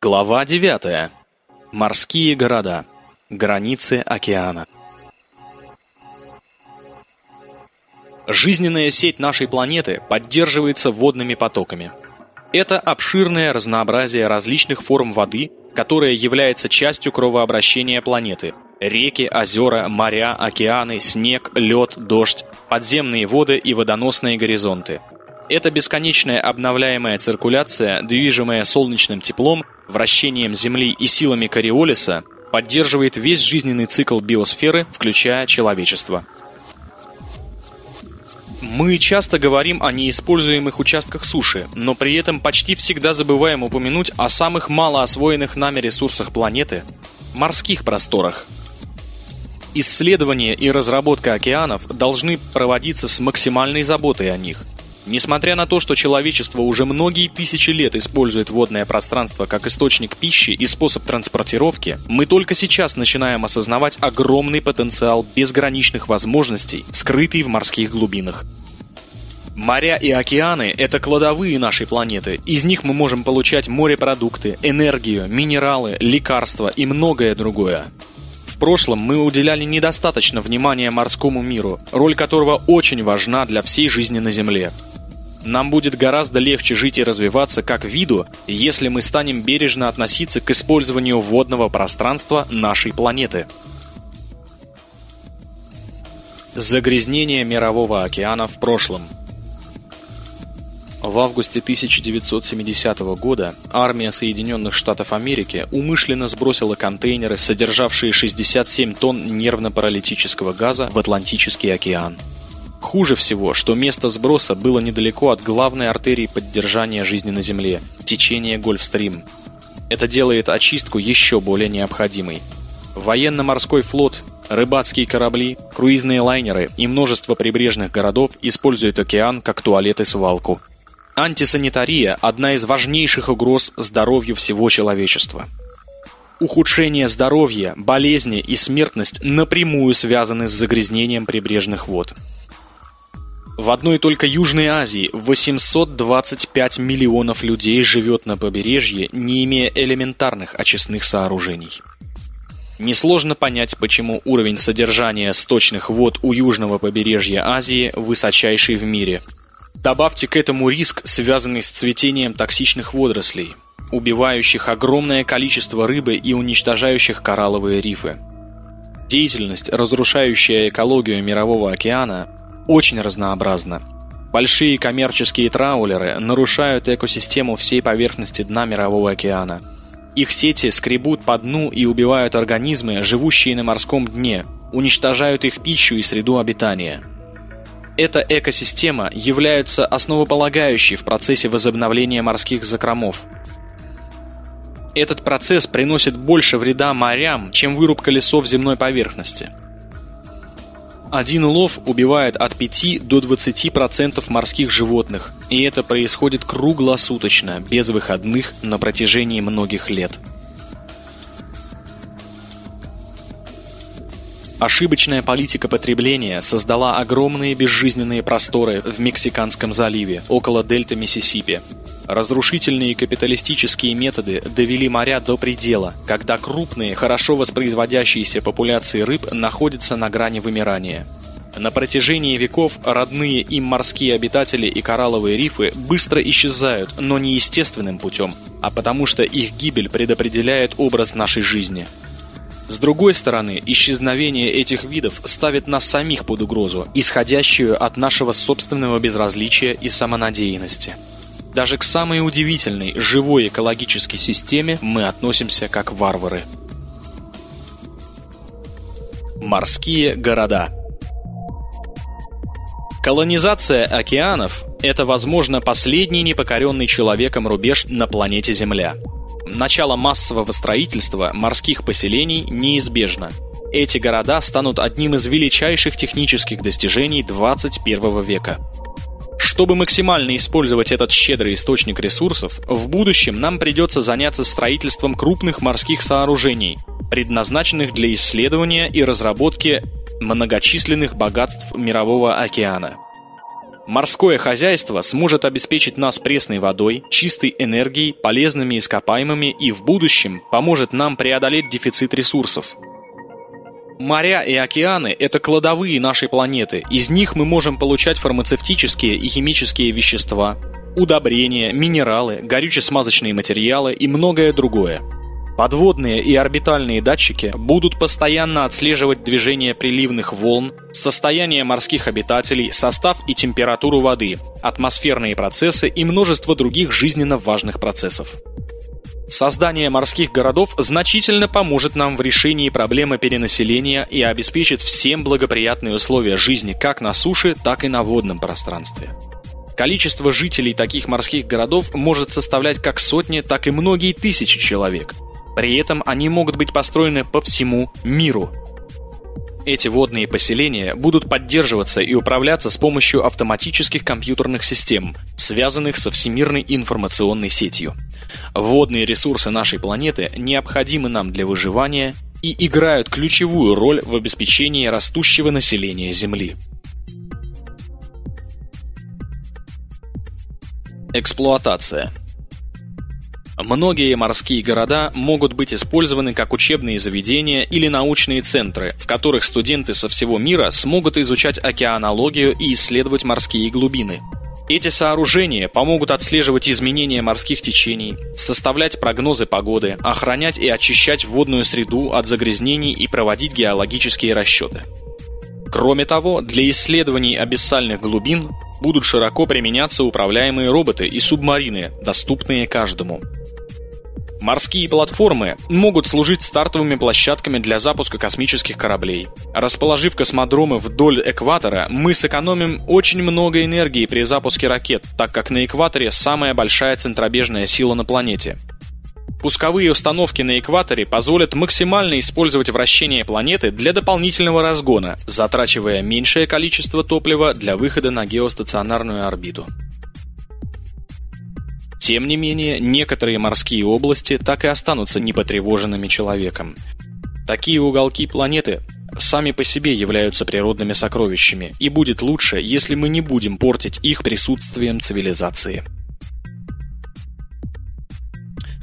Глава 9. Морские города. Границы океана. Жизненная сеть нашей планеты поддерживается водными потоками. Это обширное разнообразие различных форм воды, которое является частью кровообращения планеты. Реки, озера, моря, океаны, снег, лед, дождь, подземные воды и водоносные горизонты – эта бесконечная обновляемая циркуляция, движимая солнечным теплом, вращением Земли и силами Кориолиса, поддерживает весь жизненный цикл биосферы, включая человечество. Мы часто говорим о неиспользуемых участках суши, но при этом почти всегда забываем упомянуть о самых мало освоенных нами ресурсах планеты – морских просторах. Исследования и разработка океанов должны проводиться с максимальной заботой о них – Несмотря на то, что человечество уже многие тысячи лет использует водное пространство как источник пищи и способ транспортировки, мы только сейчас начинаем осознавать огромный потенциал безграничных возможностей, скрытый в морских глубинах. Моря и океаны – это кладовые нашей планеты. Из них мы можем получать морепродукты, энергию, минералы, лекарства и многое другое. В прошлом мы уделяли недостаточно внимания морскому миру, роль которого очень важна для всей жизни на Земле. Нам будет гораздо легче жить и развиваться как виду, если мы станем бережно относиться к использованию водного пространства нашей планеты. Загрязнение Мирового океана в прошлом В августе 1970 года армия Соединенных Штатов Америки умышленно сбросила контейнеры, содержавшие 67 тонн нервно-паралитического газа в Атлантический океан. Хуже всего, что место сброса было недалеко от главной артерии поддержания жизни на Земле – течения Гольфстрим. Это делает очистку еще более необходимой. Военно-морской флот, рыбацкие корабли, круизные лайнеры и множество прибрежных городов используют океан как туалет и свалку. Антисанитария – одна из важнейших угроз здоровью всего человечества. Ухудшение здоровья, болезни и смертность напрямую связаны с загрязнением прибрежных вод – в одной только Южной Азии 825 миллионов людей живет на побережье, не имея элементарных очистных сооружений. Несложно понять, почему уровень содержания сточных вод у южного побережья Азии высочайший в мире. Добавьте к этому риск, связанный с цветением токсичных водорослей, убивающих огромное количество рыбы и уничтожающих коралловые рифы. Деятельность, разрушающая экологию Мирового океана, очень разнообразна. Большие коммерческие траулеры нарушают экосистему всей поверхности дна Мирового океана. Их сети скребут по дну и убивают организмы, живущие на морском дне, уничтожают их пищу и среду обитания. Эта экосистема является основополагающей в процессе возобновления морских закромов. Этот процесс приносит больше вреда морям, чем вырубка лесов земной поверхности – один улов убивает от 5 до 20% морских животных, и это происходит круглосуточно, без выходных на протяжении многих лет. Ошибочная политика потребления создала огромные безжизненные просторы в Мексиканском заливе, около дельты Миссисипи, Разрушительные капиталистические методы довели моря до предела, когда крупные, хорошо воспроизводящиеся популяции рыб находятся на грани вымирания. На протяжении веков родные им морские обитатели и коралловые рифы быстро исчезают, но не естественным путем, а потому что их гибель предопределяет образ нашей жизни. С другой стороны, исчезновение этих видов ставит нас самих под угрозу, исходящую от нашего собственного безразличия и самонадеянности. Даже к самой удивительной живой экологической системе мы относимся как варвары. Морские города Колонизация океанов – это, возможно, последний непокоренный человеком рубеж на планете Земля. Начало массового строительства морских поселений неизбежно. Эти города станут одним из величайших технических достижений 21 века. Чтобы максимально использовать этот щедрый источник ресурсов, в будущем нам придется заняться строительством крупных морских сооружений, предназначенных для исследования и разработки многочисленных богатств Мирового океана. Морское хозяйство сможет обеспечить нас пресной водой, чистой энергией, полезными ископаемыми и в будущем поможет нам преодолеть дефицит ресурсов. Моря и океаны – это кладовые нашей планеты. Из них мы можем получать фармацевтические и химические вещества, удобрения, минералы, горюче-смазочные материалы и многое другое. Подводные и орбитальные датчики будут постоянно отслеживать движение приливных волн, состояние морских обитателей, состав и температуру воды, атмосферные процессы и множество других жизненно важных процессов. Создание морских городов значительно поможет нам в решении проблемы перенаселения и обеспечит всем благоприятные условия жизни как на суше, так и на водном пространстве. Количество жителей таких морских городов может составлять как сотни, так и многие тысячи человек – при этом они могут быть построены по всему миру. Эти водные поселения будут поддерживаться и управляться с помощью автоматических компьютерных систем, связанных со всемирной информационной сетью. Водные ресурсы нашей планеты необходимы нам для выживания и играют ключевую роль в обеспечении растущего населения Земли. Эксплуатация – Многие морские города могут быть использованы как учебные заведения или научные центры, в которых студенты со всего мира смогут изучать океанологию и исследовать морские глубины. Эти сооружения помогут отслеживать изменения морских течений, составлять прогнозы погоды, охранять и очищать водную среду от загрязнений и проводить геологические расчеты. Кроме того, для исследований абиссальных глубин будут широко применяться управляемые роботы и субмарины, доступные каждому. Морские платформы могут служить стартовыми площадками для запуска космических кораблей. Расположив космодромы вдоль экватора, мы сэкономим очень много энергии при запуске ракет, так как на экваторе самая большая центробежная сила на планете. Пусковые установки на экваторе позволят максимально использовать вращение планеты для дополнительного разгона, затрачивая меньшее количество топлива для выхода на геостационарную орбиту. Тем не менее, некоторые морские области так и останутся непотревоженными человеком. Такие уголки планеты сами по себе являются природными сокровищами, и будет лучше, если мы не будем портить их присутствием цивилизации.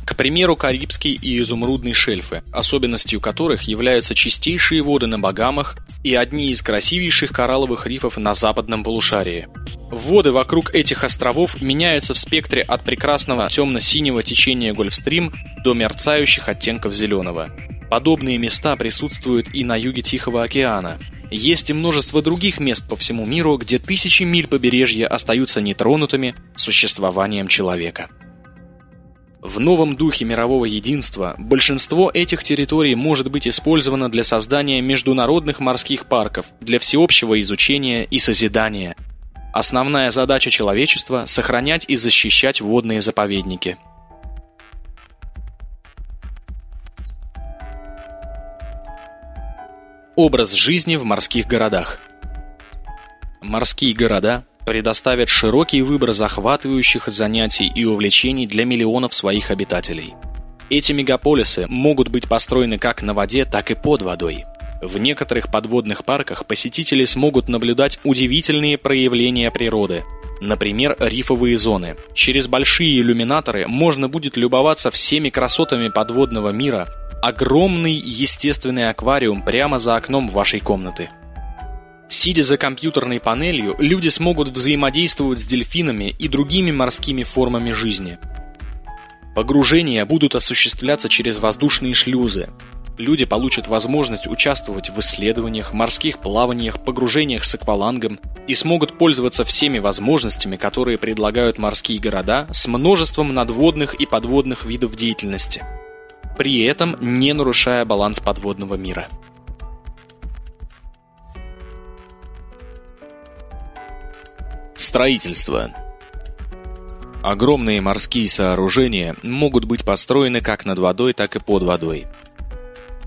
К примеру, Карибский и Изумрудный шельфы, особенностью которых являются чистейшие воды на Багамах и одни из красивейших коралловых рифов на западном полушарии. Воды вокруг этих островов меняются в спектре от прекрасного темно-синего течения Гольфстрим до мерцающих оттенков зеленого. Подобные места присутствуют и на юге Тихого океана. Есть и множество других мест по всему миру, где тысячи миль побережья остаются нетронутыми существованием человека. В новом духе мирового единства большинство этих территорий может быть использовано для создания международных морских парков, для всеобщего изучения и созидания. Основная задача человечества – сохранять и защищать водные заповедники. Образ жизни в морских городах Морские города предоставят широкий выбор захватывающих занятий и увлечений для миллионов своих обитателей. Эти мегаполисы могут быть построены как на воде, так и под водой. В некоторых подводных парках посетители смогут наблюдать удивительные проявления природы, например, рифовые зоны. Через большие иллюминаторы можно будет любоваться всеми красотами подводного мира, огромный естественный аквариум прямо за окном вашей комнаты. Сидя за компьютерной панелью, люди смогут взаимодействовать с дельфинами и другими морскими формами жизни. Погружения будут осуществляться через воздушные шлюзы. Люди получат возможность участвовать в исследованиях, морских плаваниях, погружениях с аквалангом и смогут пользоваться всеми возможностями, которые предлагают морские города с множеством надводных и подводных видов деятельности, при этом не нарушая баланс подводного мира. Строительство. Огромные морские сооружения могут быть построены как над водой, так и под водой.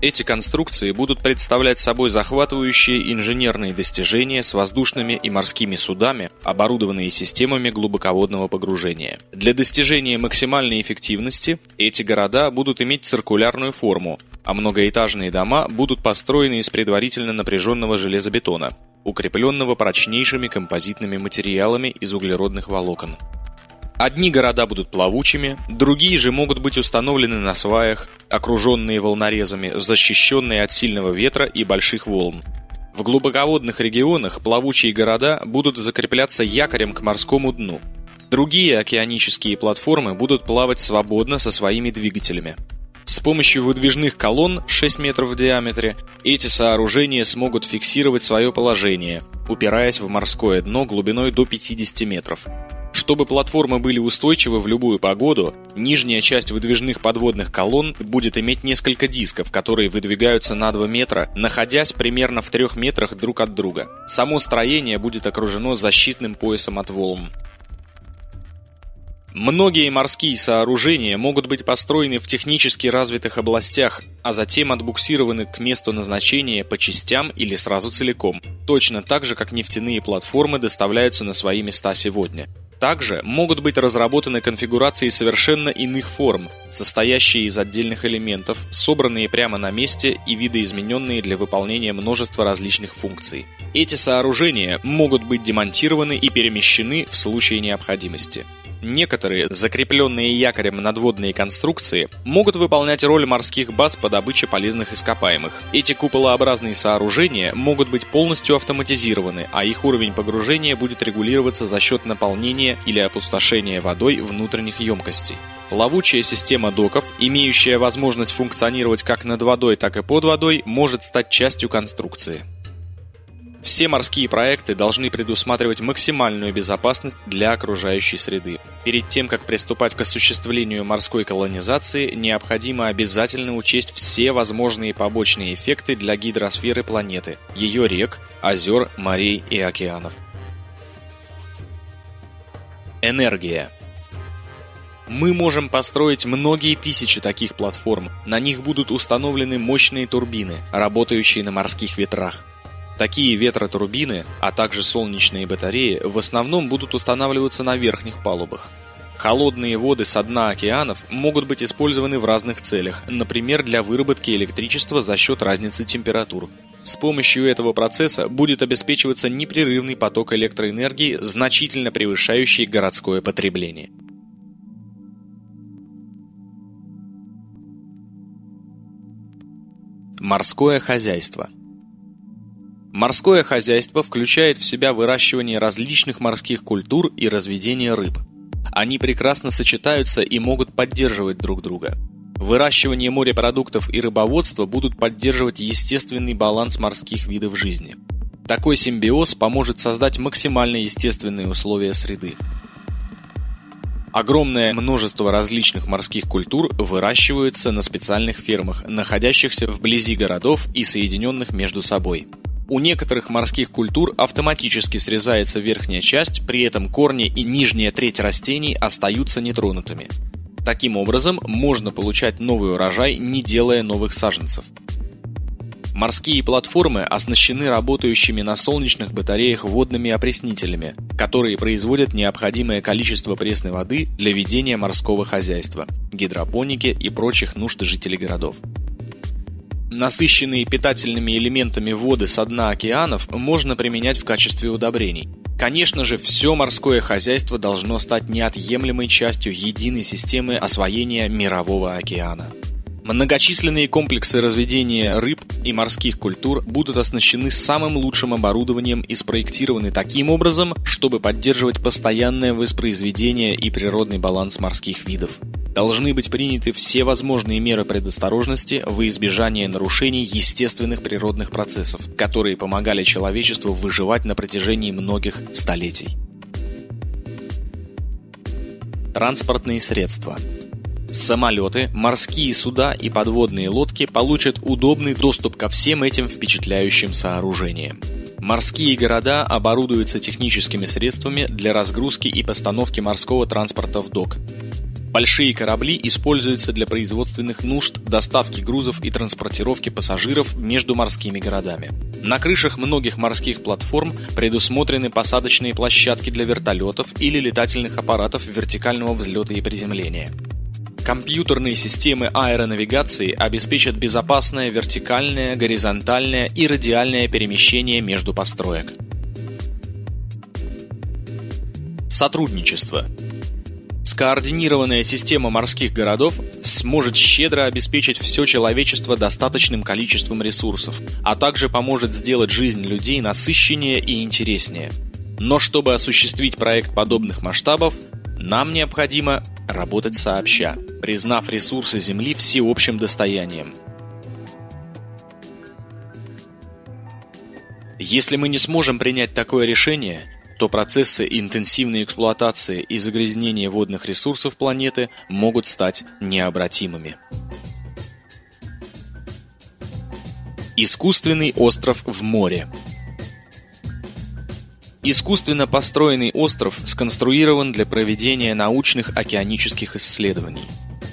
Эти конструкции будут представлять собой захватывающие инженерные достижения с воздушными и морскими судами, оборудованные системами глубоководного погружения. Для достижения максимальной эффективности эти города будут иметь циркулярную форму, а многоэтажные дома будут построены из предварительно напряженного железобетона. Укрепленного прочнейшими композитными материалами из углеродных волокон. Одни города будут плавучими, другие же могут быть установлены на сваях, окруженные волнорезами, защищенные от сильного ветра и больших волн. В глубоководных регионах плавучие города будут закрепляться якорем к морскому дну. Другие океанические платформы будут плавать свободно со своими двигателями. С помощью выдвижных колонн 6 метров в диаметре эти сооружения смогут фиксировать свое положение, упираясь в морское дно глубиной до 50 метров. Чтобы платформы были устойчивы в любую погоду, нижняя часть выдвижных подводных колонн будет иметь несколько дисков, которые выдвигаются на 2 метра, находясь примерно в 3 метрах друг от друга. Само строение будет окружено защитным поясом от волн. Многие морские сооружения могут быть построены в технически развитых областях, а затем отбуксированы к месту назначения по частям или сразу целиком, точно так же, как нефтяные платформы доставляются на свои места сегодня. Также могут быть разработаны конфигурации совершенно иных форм, состоящие из отдельных элементов, собранные прямо на месте и видоизмененные для выполнения множества различных функций. Эти сооружения могут быть демонтированы и перемещены в случае необходимости. Некоторые, закрепленные якорем надводные конструкции, могут выполнять роль морских баз по добыче полезных ископаемых. Эти куполообразные сооружения могут быть полностью автоматизированы, а их уровень погружения будет регулироваться за счет наполнения или опустошения водой внутренних емкостей. Плавучая система доков, имеющая возможность функционировать как над водой, так и под водой, может стать частью конструкции. Все морские проекты должны предусматривать максимальную безопасность для окружающей среды. Перед тем, как приступать к осуществлению морской колонизации, необходимо обязательно учесть все возможные побочные эффекты для гидросферы планеты, ее рек, озер, морей и океанов. Энергия. Мы можем построить многие тысячи таких платформ. На них будут установлены мощные турбины, работающие на морских ветрах. Такие ветротурбины, а также солнечные батареи в основном будут устанавливаться на верхних палубах. Холодные воды со дна океанов могут быть использованы в разных целях, например, для выработки электричества за счет разницы температур. С помощью этого процесса будет обеспечиваться непрерывный поток электроэнергии, значительно превышающий городское потребление. Морское хозяйство – Морское хозяйство включает в себя выращивание различных морских культур и разведение рыб. Они прекрасно сочетаются и могут поддерживать друг друга. Выращивание морепродуктов и рыбоводство будут поддерживать естественный баланс морских видов жизни. Такой симбиоз поможет создать максимально естественные условия среды. Огромное множество различных морских культур выращиваются на специальных фермах, находящихся вблизи городов и соединенных между собой. У некоторых морских культур автоматически срезается верхняя часть, при этом корни и нижняя треть растений остаются нетронутыми. Таким образом, можно получать новый урожай, не делая новых саженцев. Морские платформы оснащены работающими на солнечных батареях водными опреснителями, которые производят необходимое количество пресной воды для ведения морского хозяйства, гидропоники и прочих нужд жителей городов. Насыщенные питательными элементами воды со дна океанов можно применять в качестве удобрений. Конечно же, все морское хозяйство должно стать неотъемлемой частью единой системы освоения мирового океана. Многочисленные комплексы разведения рыб и морских культур будут оснащены самым лучшим оборудованием и спроектированы таким образом, чтобы поддерживать постоянное воспроизведение и природный баланс морских видов. Должны быть приняты все возможные меры предосторожности во избежание нарушений естественных природных процессов, которые помогали человечеству выживать на протяжении многих столетий. Транспортные средства – Самолеты, морские суда и подводные лодки получат удобный доступ ко всем этим впечатляющим сооружениям. Морские города оборудуются техническими средствами для разгрузки и постановки морского транспорта в док. Большие корабли используются для производственных нужд, доставки грузов и транспортировки пассажиров между морскими городами. На крышах многих морских платформ предусмотрены посадочные площадки для вертолетов или летательных аппаратов вертикального взлета и приземления. Компьютерные системы аэронавигации обеспечат безопасное вертикальное, горизонтальное и радиальное перемещение между построек. Сотрудничество. Скоординированная система морских городов сможет щедро обеспечить все человечество достаточным количеством ресурсов, а также поможет сделать жизнь людей насыщеннее и интереснее. Но чтобы осуществить проект подобных масштабов, нам необходимо работать сообща, признав ресурсы Земли всеобщим достоянием. Если мы не сможем принять такое решение – то процессы интенсивной эксплуатации и загрязнения водных ресурсов планеты могут стать необратимыми. Искусственный остров в море Искусственно построенный остров сконструирован для проведения научных океанических исследований.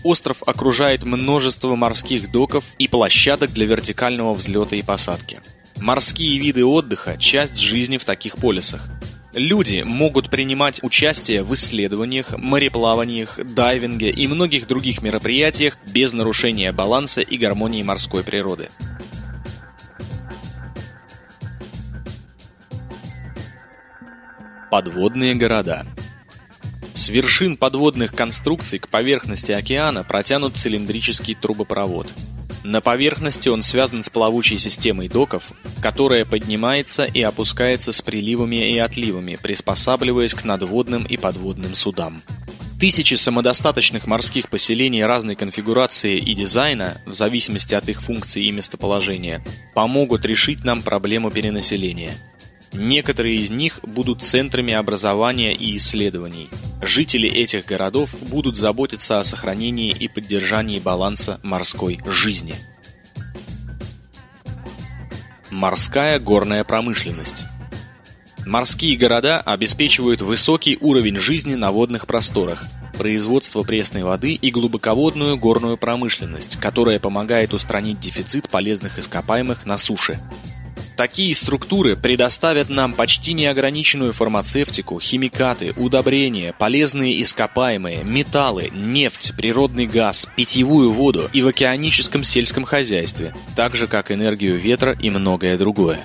Остров окружает множество морских доков и площадок для вертикального взлета и посадки. Морские виды отдыха – часть жизни в таких полисах. Люди могут принимать участие в исследованиях, мореплаваниях, дайвинге и многих других мероприятиях без нарушения баланса и гармонии морской природы. Подводные города С вершин подводных конструкций к поверхности океана протянут цилиндрический трубопровод – на поверхности он связан с плавучей системой доков, которая поднимается и опускается с приливами и отливами, приспосабливаясь к надводным и подводным судам. Тысячи самодостаточных морских поселений разной конфигурации и дизайна, в зависимости от их функции и местоположения, помогут решить нам проблему перенаселения – Некоторые из них будут центрами образования и исследований. Жители этих городов будут заботиться о сохранении и поддержании баланса морской жизни. Морская горная промышленность Морские города обеспечивают высокий уровень жизни на водных просторах, производство пресной воды и глубоководную горную промышленность, которая помогает устранить дефицит полезных ископаемых на суше. Такие структуры предоставят нам почти неограниченную фармацевтику, химикаты, удобрения, полезные ископаемые, металлы, нефть, природный газ, питьевую воду и в океаническом сельском хозяйстве, так же как энергию ветра и многое другое.